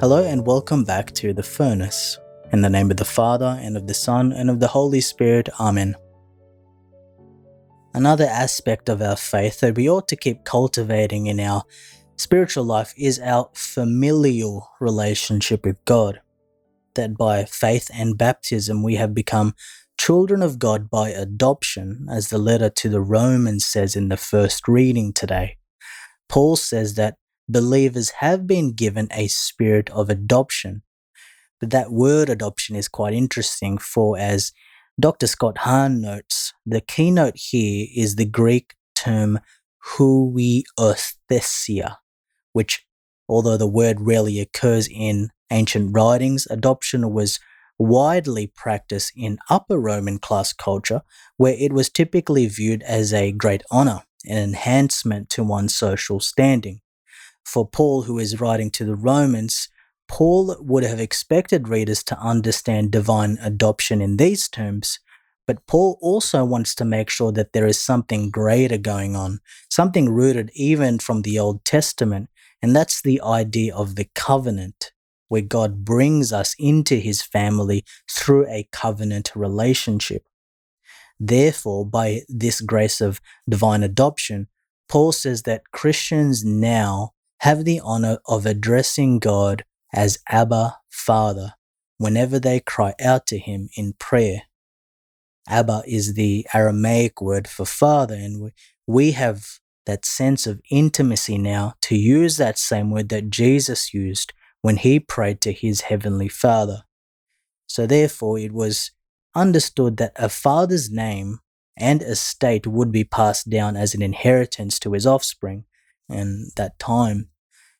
Hello and welcome back to The Furnace. In the name of the Father, and of the Son, and of the Holy Spirit. Amen. Another aspect of our faith that we ought to keep cultivating in our spiritual life is our familial relationship with God. That by faith and baptism we have become children of God by adoption, as the letter to the Romans says in the first reading today. Paul says that believers have been given a spirit of adoption. But that word adoption is quite interesting, for as Dr. Scott Hahn notes, the keynote here is the Greek term huiothesia, which, although the word rarely occurs in ancient writings, adoption was widely practiced in upper Roman class culture, where it was typically viewed as a great honor, an enhancement to one's social standing for Paul, who is writing to the Romans, Paul would have expected readers to understand divine adoption in these terms, but Paul also wants to make sure that there is something greater going on, something rooted even from the Old Testament, and that's the idea of the covenant, where God brings us into his family through a covenant relationship. Therefore, by this grace of divine adoption, Paul says that Christians now have the honor of addressing God as Abba, Father, whenever they cry out to Him in prayer. Abba is the Aramaic word for father, and we have that sense of intimacy now to use that same word that Jesus used when he prayed to his heavenly Father. So, therefore, it was understood that a father's name and estate would be passed down as an inheritance to his offspring, and that time.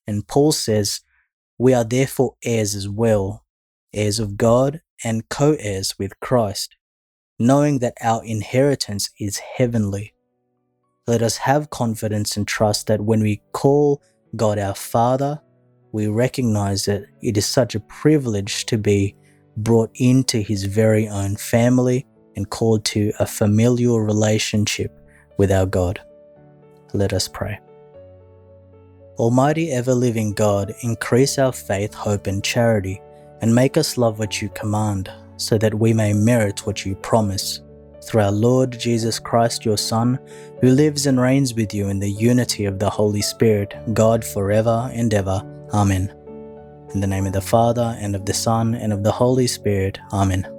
And Paul says, We are therefore heirs as well, heirs of God and co heirs with Christ, knowing that our inheritance is heavenly. Let us have confidence and trust that when we call God our Father, we recognize that it is such a privilege to be brought into his very own family and called to a familial relationship with our God. Let us pray. Almighty ever living God, increase our faith, hope, and charity, and make us love what you command, so that we may merit what you promise. Through our Lord Jesus Christ, your Son, who lives and reigns with you in the unity of the Holy Spirit, God forever and ever. Amen. In the name of the Father, and of the Son, and of the Holy Spirit. Amen.